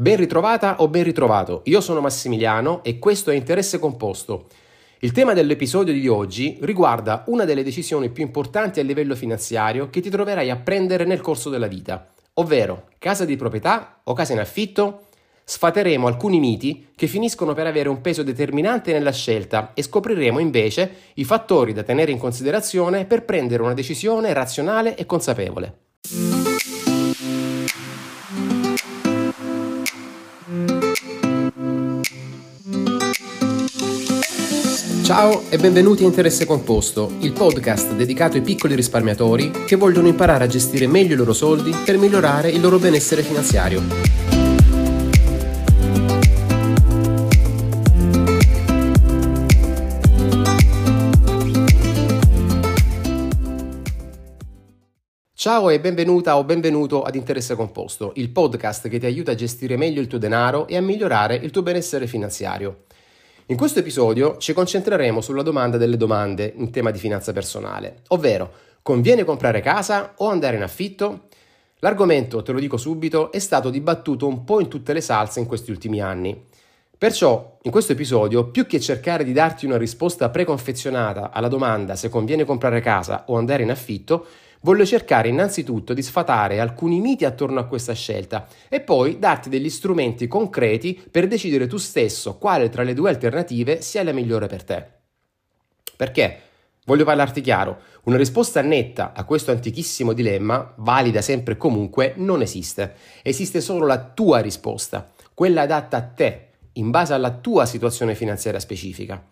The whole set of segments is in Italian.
Ben ritrovata o ben ritrovato, io sono Massimiliano e questo è Interesse Composto. Il tema dell'episodio di oggi riguarda una delle decisioni più importanti a livello finanziario che ti troverai a prendere nel corso della vita, ovvero casa di proprietà o casa in affitto? Sfateremo alcuni miti che finiscono per avere un peso determinante nella scelta e scopriremo invece i fattori da tenere in considerazione per prendere una decisione razionale e consapevole. Ciao e benvenuti a Interesse Composto, il podcast dedicato ai piccoli risparmiatori che vogliono imparare a gestire meglio i loro soldi per migliorare il loro benessere finanziario. Ciao e benvenuta o benvenuto ad Interesse Composto, il podcast che ti aiuta a gestire meglio il tuo denaro e a migliorare il tuo benessere finanziario. In questo episodio ci concentreremo sulla domanda delle domande in tema di finanza personale, ovvero conviene comprare casa o andare in affitto? L'argomento, te lo dico subito, è stato dibattuto un po' in tutte le salse in questi ultimi anni. Perciò, in questo episodio, più che cercare di darti una risposta preconfezionata alla domanda se conviene comprare casa o andare in affitto, voglio cercare innanzitutto di sfatare alcuni miti attorno a questa scelta e poi darti degli strumenti concreti per decidere tu stesso quale tra le due alternative sia la migliore per te. Perché? Voglio parlarti chiaro, una risposta netta a questo antichissimo dilemma, valida sempre e comunque, non esiste. Esiste solo la tua risposta, quella adatta a te, in base alla tua situazione finanziaria specifica.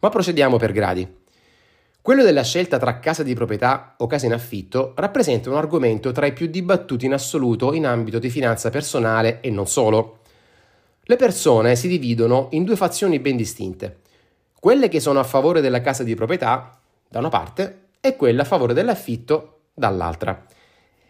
Ma procediamo per gradi. Quello della scelta tra casa di proprietà o casa in affitto rappresenta un argomento tra i più dibattuti in assoluto in ambito di finanza personale e non solo. Le persone si dividono in due fazioni ben distinte. Quelle che sono a favore della casa di proprietà, da una parte, e quelle a favore dell'affitto, dall'altra.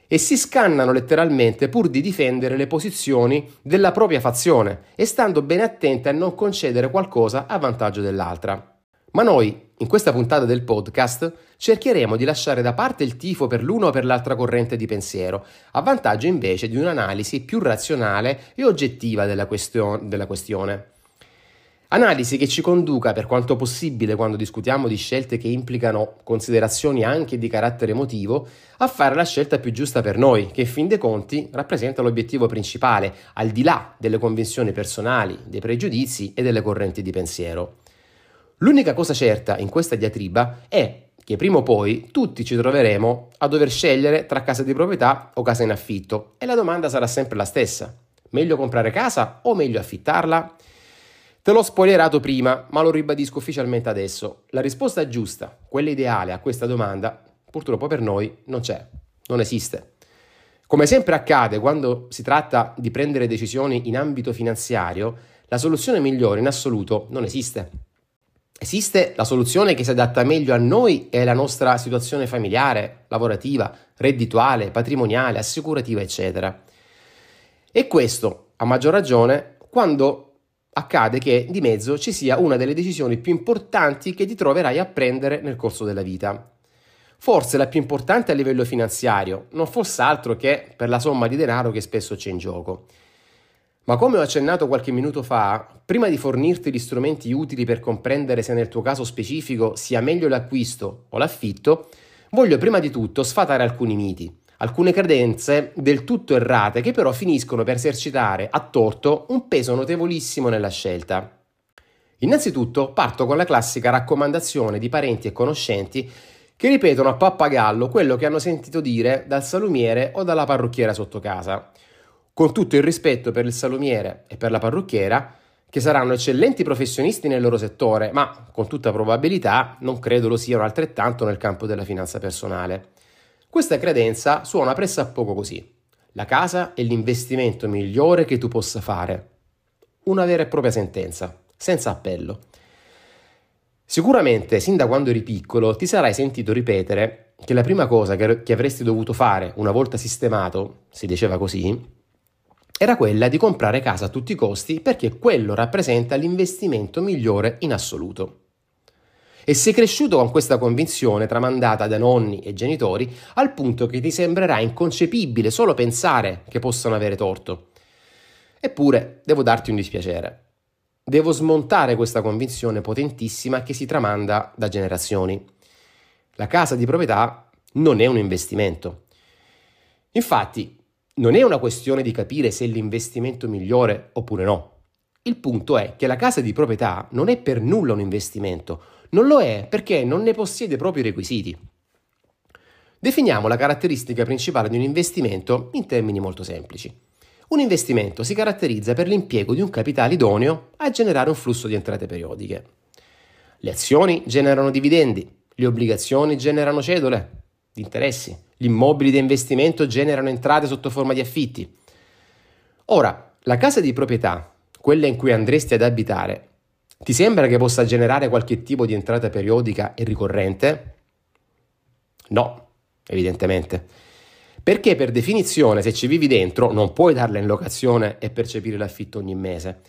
E si scannano letteralmente pur di difendere le posizioni della propria fazione e stando ben attenti a non concedere qualcosa a vantaggio dell'altra. Ma noi, in questa puntata del podcast, cercheremo di lasciare da parte il tifo per l'uno o per l'altra corrente di pensiero, a vantaggio invece di un'analisi più razionale e oggettiva della, question- della questione. Analisi che ci conduca, per quanto possibile quando discutiamo di scelte che implicano considerazioni anche di carattere emotivo, a fare la scelta più giusta per noi, che in fin dei conti rappresenta l'obiettivo principale, al di là delle convinzioni personali, dei pregiudizi e delle correnti di pensiero. L'unica cosa certa in questa diatriba è che prima o poi tutti ci troveremo a dover scegliere tra casa di proprietà o casa in affitto e la domanda sarà sempre la stessa. Meglio comprare casa o meglio affittarla? Te l'ho spoilerato prima, ma lo ribadisco ufficialmente adesso. La risposta giusta, quella ideale a questa domanda, purtroppo per noi non c'è, non esiste. Come sempre accade quando si tratta di prendere decisioni in ambito finanziario, la soluzione migliore in assoluto non esiste. Esiste la soluzione che si adatta meglio a noi e alla nostra situazione familiare, lavorativa, reddituale, patrimoniale, assicurativa, eccetera. E questo, a maggior ragione, quando accade che di mezzo ci sia una delle decisioni più importanti che ti troverai a prendere nel corso della vita. Forse la più importante a livello finanziario, non fosse altro che per la somma di denaro che spesso c'è in gioco. Ma come ho accennato qualche minuto fa, prima di fornirti gli strumenti utili per comprendere se nel tuo caso specifico sia meglio l'acquisto o l'affitto, voglio prima di tutto sfatare alcuni miti, alcune credenze del tutto errate che però finiscono per esercitare a torto un peso notevolissimo nella scelta. Innanzitutto parto con la classica raccomandazione di parenti e conoscenti che ripetono a pappagallo quello che hanno sentito dire dal salumiere o dalla parrucchiera sotto casa con tutto il rispetto per il salumiere e per la parrucchiera, che saranno eccellenti professionisti nel loro settore, ma con tutta probabilità non credo lo siano altrettanto nel campo della finanza personale. Questa credenza suona pressappoco così. La casa è l'investimento migliore che tu possa fare. Una vera e propria sentenza, senza appello. Sicuramente, sin da quando eri piccolo, ti sarai sentito ripetere che la prima cosa che avresti dovuto fare una volta sistemato, si diceva così, era quella di comprare casa a tutti i costi perché quello rappresenta l'investimento migliore in assoluto. E sei cresciuto con questa convinzione tramandata da nonni e genitori al punto che ti sembrerà inconcepibile solo pensare che possano avere torto. Eppure devo darti un dispiacere. Devo smontare questa convinzione potentissima che si tramanda da generazioni. La casa di proprietà non è un investimento. Infatti, non è una questione di capire se è l'investimento migliore oppure no. Il punto è che la casa di proprietà non è per nulla un investimento, non lo è perché non ne possiede proprio i requisiti. Definiamo la caratteristica principale di un investimento in termini molto semplici. Un investimento si caratterizza per l'impiego di un capitale idoneo a generare un flusso di entrate periodiche. Le azioni generano dividendi, le obbligazioni generano cedole, interessi, gli immobili di investimento generano entrate sotto forma di affitti. Ora, la casa di proprietà, quella in cui andresti ad abitare, ti sembra che possa generare qualche tipo di entrata periodica e ricorrente? No, evidentemente. Perché per definizione se ci vivi dentro non puoi darla in locazione e percepire l'affitto ogni mese.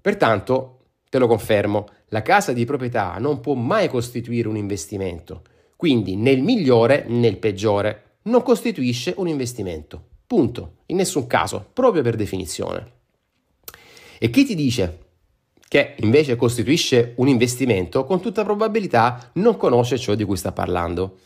Pertanto, te lo confermo, la casa di proprietà non può mai costituire un investimento quindi nel migliore, nel peggiore, non costituisce un investimento. Punto. In nessun caso, proprio per definizione. E chi ti dice che invece costituisce un investimento, con tutta probabilità non conosce ciò di cui sta parlando.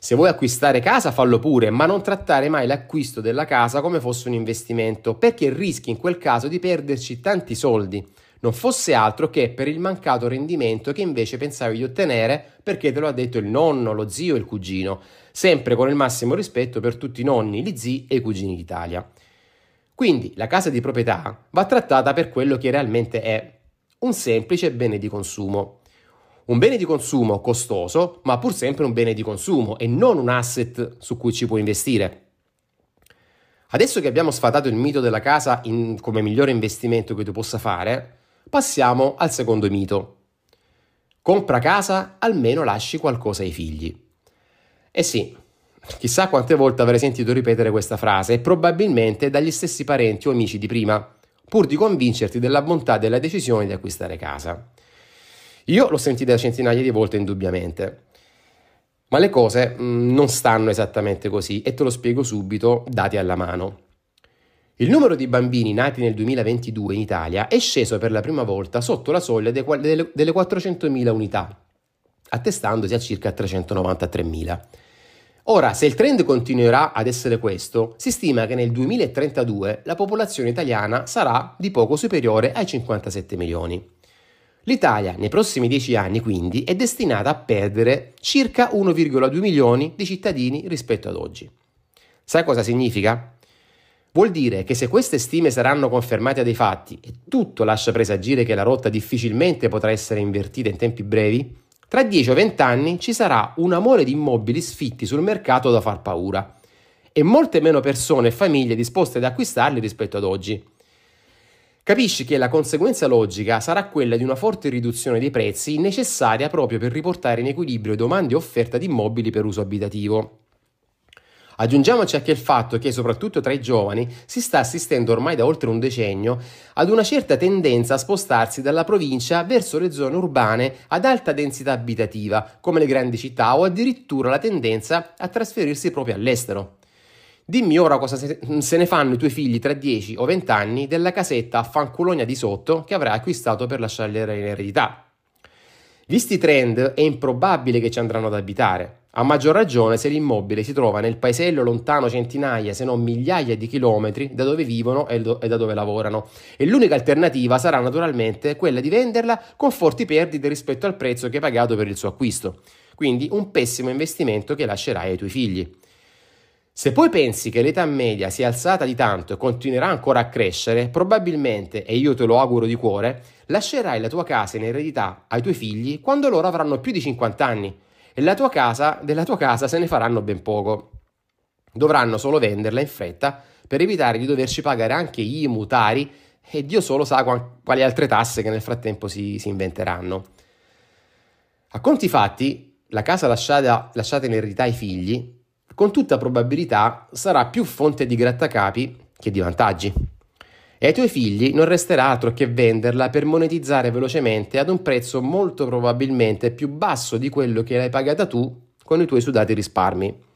Se vuoi acquistare casa, fallo pure, ma non trattare mai l'acquisto della casa come fosse un investimento, perché rischi in quel caso di perderci tanti soldi non fosse altro che per il mancato rendimento che invece pensavi di ottenere perché te lo ha detto il nonno, lo zio e il cugino, sempre con il massimo rispetto per tutti i nonni, gli zii e i cugini d'Italia. Quindi la casa di proprietà va trattata per quello che realmente è, un semplice bene di consumo. Un bene di consumo costoso, ma pur sempre un bene di consumo e non un asset su cui ci puoi investire. Adesso che abbiamo sfatato il mito della casa in, come migliore investimento che tu possa fare, Passiamo al secondo mito. Compra casa, almeno lasci qualcosa ai figli. Eh sì, chissà quante volte avrei sentito ripetere questa frase probabilmente dagli stessi parenti o amici di prima, pur di convincerti della bontà della decisione di acquistare casa. Io l'ho sentita centinaia di volte indubbiamente. Ma le cose mh, non stanno esattamente così e te lo spiego subito, dati alla mano. Il numero di bambini nati nel 2022 in Italia è sceso per la prima volta sotto la soglia delle 400.000 unità, attestandosi a circa 393.000. Ora, se il trend continuerà ad essere questo, si stima che nel 2032 la popolazione italiana sarà di poco superiore ai 57 milioni. L'Italia nei prossimi 10 anni quindi è destinata a perdere circa 1,2 milioni di cittadini rispetto ad oggi. Sai cosa significa? Vuol dire che se queste stime saranno confermate dai fatti e tutto lascia presagire che la rotta difficilmente potrà essere invertita in tempi brevi, tra 10 o 20 anni ci sarà un amore di immobili sfitti sul mercato da far paura e molte meno persone e famiglie disposte ad acquistarli rispetto ad oggi. Capisci che la conseguenza logica sarà quella di una forte riduzione dei prezzi necessaria proprio per riportare in equilibrio domande e offerta di immobili per uso abitativo. Aggiungiamoci anche il fatto che, soprattutto tra i giovani, si sta assistendo ormai da oltre un decennio ad una certa tendenza a spostarsi dalla provincia verso le zone urbane ad alta densità abitativa, come le grandi città, o addirittura la tendenza a trasferirsi proprio all'estero. Dimmi ora cosa se ne fanno i tuoi figli tra 10 o 20 anni della casetta a fanculonia di sotto che avrai acquistato per lasciarli in eredità. Visti i trend, è improbabile che ci andranno ad abitare. A maggior ragione se l'immobile si trova nel paesello lontano centinaia se non migliaia di chilometri da dove vivono e, da dove lavorano e l'unica alternativa sarà naturalmente quella di venderla con forti perdite rispetto al prezzo che hai pagato per il suo acquisto. Quindi un pessimo investimento che lascerai ai tuoi figli. Se poi pensi che l'età media sia alzata di tanto e continuerà ancora a crescere, probabilmente, e io te lo auguro di cuore, lascerai la tua casa in eredità ai tuoi figli quando loro avranno più di 50 anni e la tua casa, della tua casa se ne faranno ben poco. Dovranno solo venderla in fretta per evitare di doverci pagare anche i mutari e Dio solo sa quali altre tasse che nel frattempo si, si inventeranno. A conti fatti, la casa lasciata, lasciata in eredità ai figli, con tutta probabilità sarà più fonte di grattacapi che di vantaggi e ai tuoi figli non resterà altro che venderla per monetizzare velocemente ad un prezzo molto probabilmente più basso di quello che l'hai pagata tu con i tuoi sudati risparmi.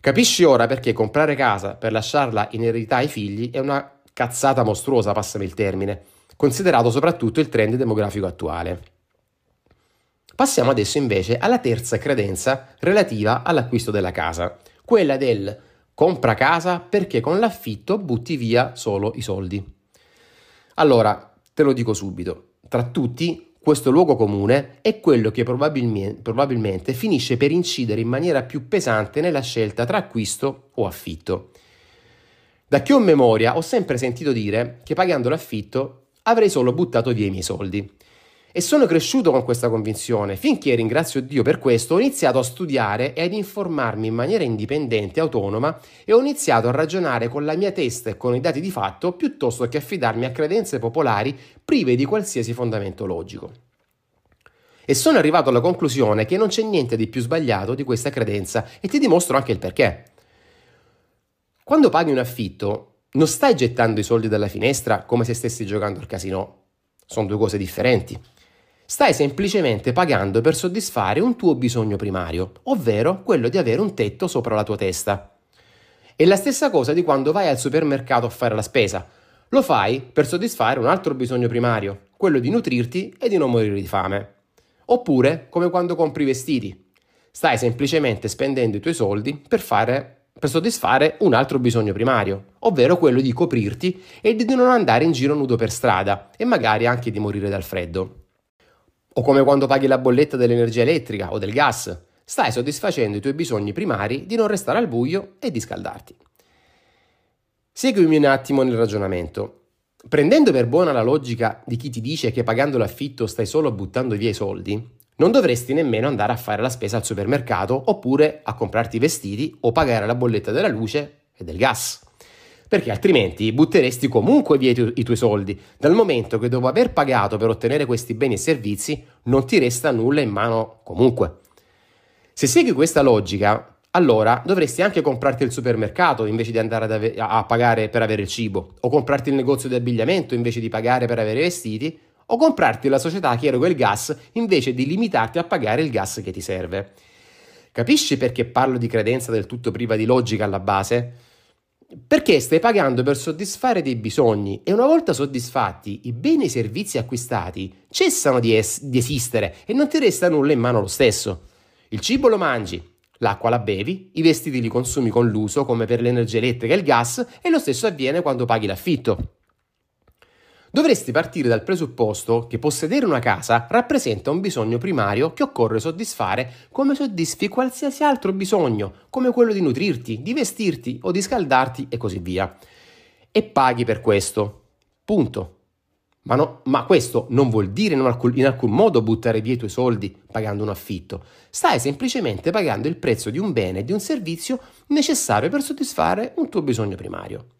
Capisci ora perché comprare casa per lasciarla in eredità ai figli è una cazzata mostruosa, passami il termine, considerato soprattutto il trend demografico attuale. Passiamo adesso invece alla terza credenza relativa all'acquisto della casa, quella del compra casa perché con l'affitto butti via solo i soldi. Allora, te lo dico subito, tra tutti questo luogo comune è quello che probabilmente, probabilmente finisce per incidere in maniera più pesante nella scelta tra acquisto o affitto. Da che ho memoria ho sempre sentito dire che pagando l'affitto avrei solo buttato via i miei soldi. E sono cresciuto con questa convinzione finché, ringrazio Dio per questo, ho iniziato a studiare e ad informarmi in maniera indipendente e autonoma e ho iniziato a ragionare con la mia testa e con i dati di fatto piuttosto che affidarmi a credenze popolari prive di qualsiasi fondamento logico. E sono arrivato alla conclusione che non c'è niente di più sbagliato di questa credenza e ti dimostro anche il perché. Quando paghi un affitto, non stai gettando i soldi dalla finestra come se stessi giocando al casino. Sono due cose differenti. Stai semplicemente pagando per soddisfare un tuo bisogno primario, ovvero quello di avere un tetto sopra la tua testa. È la stessa cosa di quando vai al supermercato a fare la spesa. Lo fai per soddisfare un altro bisogno primario, quello di nutrirti e di non morire di fame. Oppure come quando compri vestiti. Stai semplicemente spendendo i tuoi soldi per fare per soddisfare un altro bisogno primario, ovvero quello di coprirti e di non andare in giro nudo per strada e magari anche di morire dal freddo. O come quando paghi la bolletta dell'energia elettrica o del gas, stai soddisfacendo i tuoi bisogni primari di non restare al buio e di scaldarti. Seguimi un attimo nel ragionamento. Prendendo per buona la logica di chi ti dice che pagando l'affitto stai solo buttando via i soldi, non dovresti nemmeno andare a fare la spesa al supermercato oppure a comprarti vestiti o pagare la bolletta della luce e del gas. Perché altrimenti butteresti comunque via i, tu- i tuoi soldi, dal momento che dopo aver pagato per ottenere questi beni e servizi non ti resta nulla in mano comunque. Se segui questa logica, allora dovresti anche comprarti il supermercato invece di andare ave- a pagare per avere il cibo, o comprarti il negozio di abbigliamento invece di pagare per avere i vestiti, o comprarti la società che eroga il gas invece di limitarti a pagare il gas che ti serve. Capisci perché parlo di credenza del tutto priva di logica alla base? Perché stai pagando per soddisfare dei bisogni e una volta soddisfatti i beni e i servizi acquistati cessano di, es- di esistere e non ti resta nulla in mano lo stesso. Il cibo lo mangi, L'acqua la bevi, i vestiti li consumi con l'uso come per l'energia elettrica e il gas e lo stesso avviene quando paghi l'affitto. Dovresti partire dal presupposto che possedere una casa rappresenta un bisogno primario che occorre soddisfare come soddisfi qualsiasi altro bisogno, come quello di nutrirti, di vestirti o di scaldarti e così via. E paghi per questo. Punto. Ma, no, ma questo non vuol dire in alcun, in alcun modo buttare via i tuoi soldi pagando un affitto. Stai semplicemente pagando il prezzo di un bene e di un servizio necessario per soddisfare un tuo bisogno primario.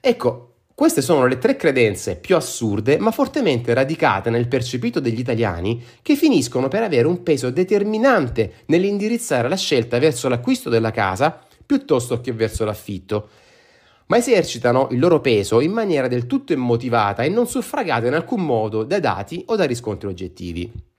Ecco, queste sono le tre credenze più assurde ma fortemente radicate nel percepito degli italiani che finiscono per avere un peso determinante nell'indirizzare la scelta verso l'acquisto della casa piuttosto che verso l'affitto, ma esercitano il loro peso in maniera del tutto immotivata e non suffragata in alcun modo da dati o da riscontri oggettivi.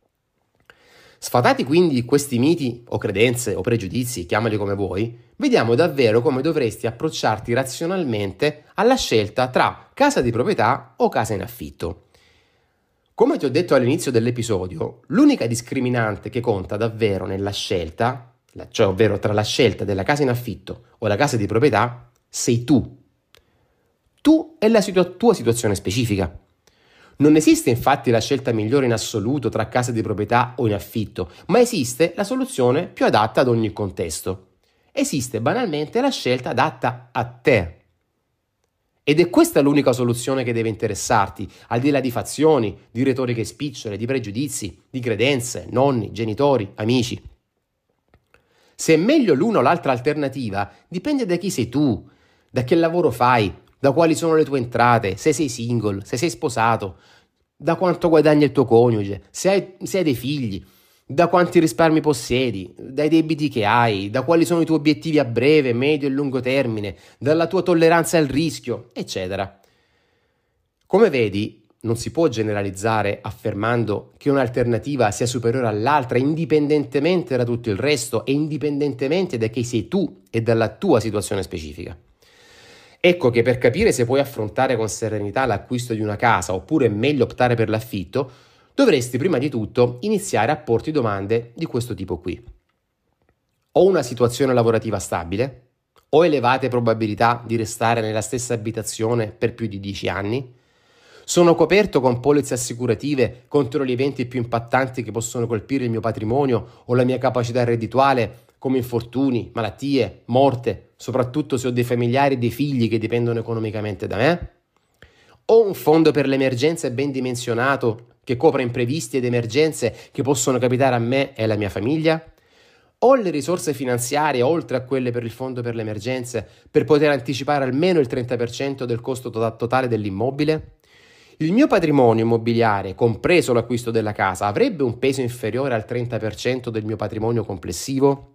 Sfatati quindi questi miti o credenze o pregiudizi, chiamali come vuoi, vediamo davvero come dovresti approcciarti razionalmente alla scelta tra casa di proprietà o casa in affitto. Come ti ho detto all'inizio dell'episodio, l'unica discriminante che conta davvero nella scelta, cioè ovvero tra la scelta della casa in affitto o la casa di proprietà, sei tu. Tu e la situa- tua situazione specifica. Non esiste infatti la scelta migliore in assoluto tra case di proprietà o in affitto, ma esiste la soluzione più adatta ad ogni contesto. Esiste banalmente la scelta adatta a te. Ed è questa l'unica soluzione che deve interessarti, al di là di fazioni, di retoriche spicciole, di pregiudizi, di credenze, nonni, genitori, amici. Se è meglio l'una o l'altra alternativa, dipende da chi sei tu, da che lavoro fai, da quali sono le tue entrate, se sei single, se sei sposato, da quanto guadagna il tuo coniuge, se hai, se hai dei figli, da quanti risparmi possiedi, dai debiti che hai, da quali sono i tuoi obiettivi a breve, medio e lungo termine, dalla tua tolleranza al rischio, eccetera. Come vedi, non si può generalizzare affermando che un'alternativa sia superiore all'altra indipendentemente da tutto il resto e indipendentemente da chi sei tu e dalla tua situazione specifica. Ecco che per capire se puoi affrontare con serenità l'acquisto di una casa oppure è meglio optare per l'affitto, dovresti prima di tutto iniziare a porti domande di questo tipo qui. Ho una situazione lavorativa stabile? Ho elevate probabilità di restare nella stessa abitazione per più di 10 anni? Sono coperto con polizze assicurative contro gli eventi più impattanti che possono colpire il mio patrimonio o la mia capacità reddituale, come infortuni, malattie, morte, soprattutto se ho dei familiari e dei figli che dipendono economicamente da me? Ho un fondo per le emergenze ben dimensionato che copra imprevisti ed emergenze che possono capitare a me e alla mia famiglia? ho le risorse finanziarie oltre a quelle per il fondo per le emergenze per poter anticipare almeno il 30% del costo to- totale dell'immobile? Il mio patrimonio immobiliare, compreso l'acquisto della casa, avrebbe un peso inferiore al 30% del mio patrimonio complessivo?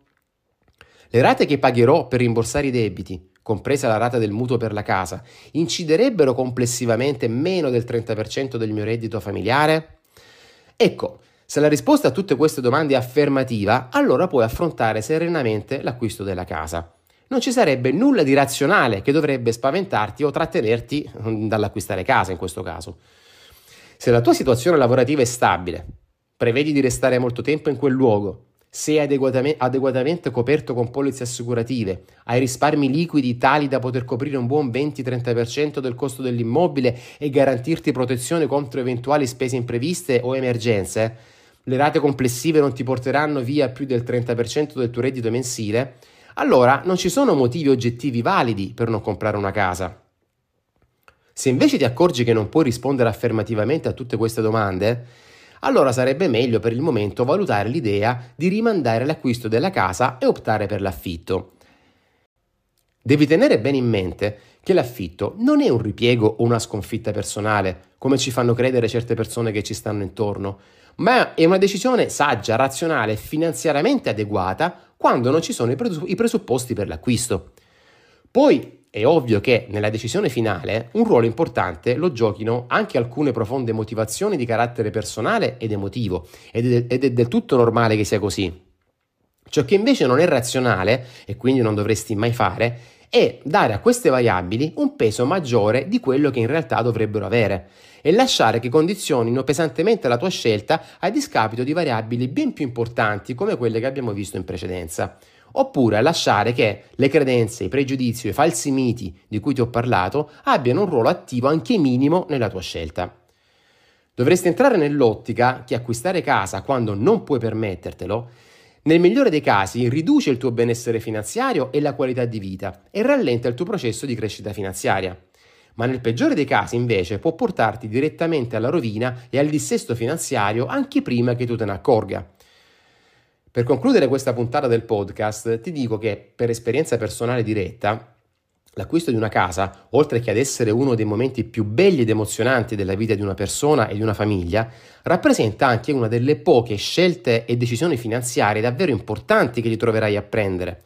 Le rate che pagherò per rimborsare i debiti, compresa la rata del mutuo per la casa, inciderebbero complessivamente meno del 30% del mio reddito familiare? Ecco, se la risposta a tutte queste domande è affermativa, allora puoi affrontare serenamente l'acquisto della casa. Non ci sarebbe nulla di razionale che dovrebbe spaventarti o trattenerti mm, dall'acquistare casa in questo caso. Se la tua situazione lavorativa è stabile, prevedi di restare molto tempo in quel luogo, sei adeguatamente, adeguatamente coperto con polizze assicurative, hai risparmi liquidi tali da poter coprire un buon 20-30% del costo dell'immobile e garantirti protezione contro eventuali spese impreviste o emergenze, le rate complessive non ti porteranno via più del 30% del tuo reddito mensile, allora non ci sono motivi oggettivi validi per non comprare una casa. Se invece ti accorgi che non puoi rispondere affermativamente a tutte queste domande, allora sarebbe meglio per il momento valutare l'idea di rimandare l'acquisto della casa e optare per l'affitto. Devi tenere bene in mente che l'affitto non è un ripiego o una sconfitta personale, come ci fanno credere certe persone che ci stanno intorno, ma è una decisione saggia, razionale e finanziariamente adeguata quando non ci sono i presupposti per l'acquisto. Poi è ovvio che nella decisione finale un ruolo importante lo giochino anche alcune profonde motivazioni di carattere personale ed emotivo, ed è, ed è del tutto normale che sia così. Ciò che invece non è razionale, e quindi non dovresti mai fare, è dare a queste variabili un peso maggiore di quello che in realtà dovrebbero avere e lasciare che condizionino pesantemente la tua scelta a discapito di variabili ben più importanti come quelle che abbiamo visto in precedenza. Oppure lasciare che le credenze, i pregiudizi o i falsi miti di cui ti ho parlato abbiano un ruolo attivo anche minimo nella tua scelta. Dovresti entrare nell'ottica che acquistare casa quando non puoi permettertelo nel migliore dei casi riduce il tuo benessere finanziario e la qualità di vita e rallenta il tuo processo di crescita finanziaria. Ma nel peggiore dei casi invece può portarti direttamente alla rovina e al dissesto finanziario anche prima che tu te ne accorga. Per concludere questa puntata del podcast ti dico che per esperienza personale diretta L'acquisto di una casa, oltre che ad essere uno dei momenti più belli ed emozionanti della vita di una persona e di una famiglia, rappresenta anche una delle poche scelte e decisioni finanziarie davvero importanti che ti troverai a prendere.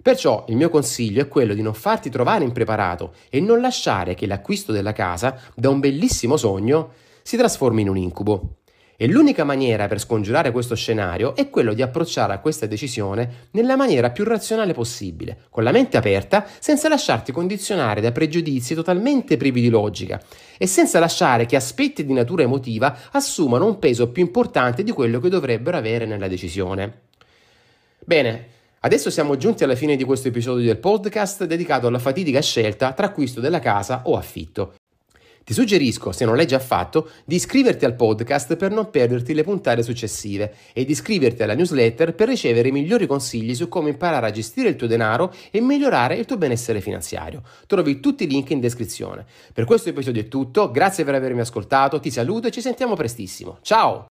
Perciò il mio consiglio è quello di non farti trovare impreparato e non lasciare che l'acquisto della casa, da un bellissimo sogno, si trasformi in un incubo. E l'unica maniera per scongiurare questo scenario è quello di approcciare a questa decisione nella maniera più razionale possibile, con la mente aperta, senza lasciarti condizionare da pregiudizi totalmente privi di logica e senza lasciare che aspetti di natura emotiva assumano un peso più importante di quello che dovrebbero avere nella decisione. Bene, Adesso siamo giunti alla fine di questo episodio del podcast dedicato alla fatidica scelta tra acquisto della casa o affitto. Ti suggerisco, se non l'hai già fatto, di iscriverti al podcast per non perderti le puntate successive e di iscriverti alla newsletter per ricevere i migliori consigli su come imparare a gestire il tuo denaro e migliorare il tuo benessere finanziario. Trovi tutti i link in descrizione. Per questo episodio è tutto, grazie per avermi ascoltato, ti saluto e ci sentiamo prestissimo. Ciao!